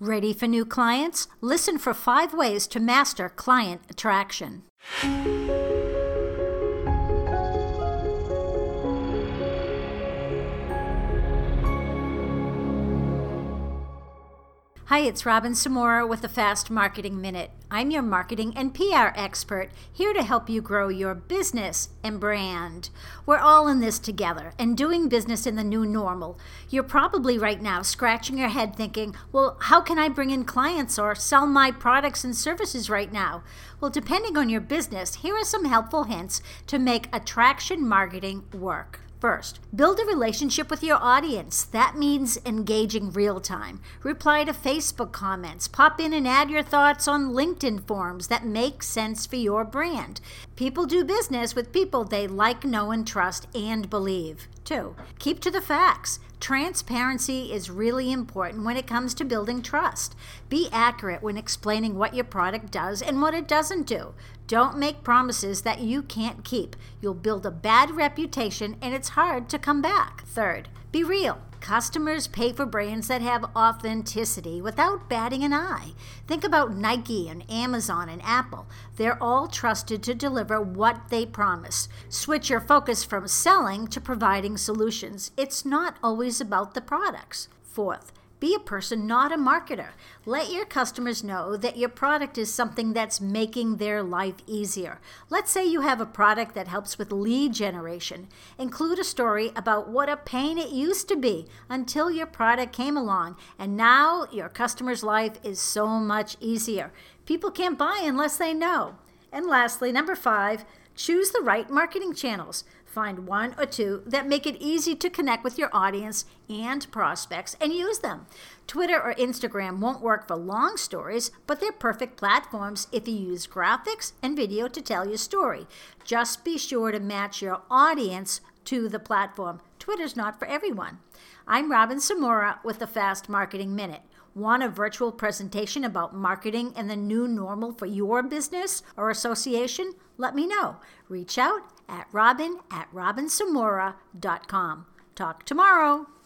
Ready for new clients? Listen for five ways to master client attraction. Hi, it's Robin Samora with the Fast Marketing Minute. I'm your marketing and PR expert, here to help you grow your business and brand. We're all in this together and doing business in the new normal. You're probably right now scratching your head thinking, well, how can I bring in clients or sell my products and services right now? Well, depending on your business, here are some helpful hints to make attraction marketing work. First, build a relationship with your audience. That means engaging real time. Reply to Facebook comments. Pop in and add your thoughts on LinkedIn forums that make sense for your brand. People do business with people they like, know, and trust and believe. Two, keep to the facts. Transparency is really important when it comes to building trust. Be accurate when explaining what your product does and what it doesn't do. Don't make promises that you can't keep. You'll build a bad reputation and it's hard to come back. Third, be real. Customers pay for brands that have authenticity without batting an eye. Think about Nike and Amazon and Apple. They're all trusted to deliver what they promise. Switch your focus from selling to providing solutions. It's not always about the products. Fourth, be a person, not a marketer. Let your customers know that your product is something that's making their life easier. Let's say you have a product that helps with lead generation. Include a story about what a pain it used to be until your product came along, and now your customer's life is so much easier. People can't buy unless they know. And lastly, number five, choose the right marketing channels. Find one or two that make it easy to connect with your audience and prospects and use them. Twitter or Instagram won't work for long stories, but they're perfect platforms if you use graphics and video to tell your story. Just be sure to match your audience to the platform. Twitter's not for everyone. I'm Robin Samora with the Fast Marketing Minute. Want a virtual presentation about marketing and the new normal for your business or association? Let me know. Reach out at robin at robinsamora.com. Talk tomorrow.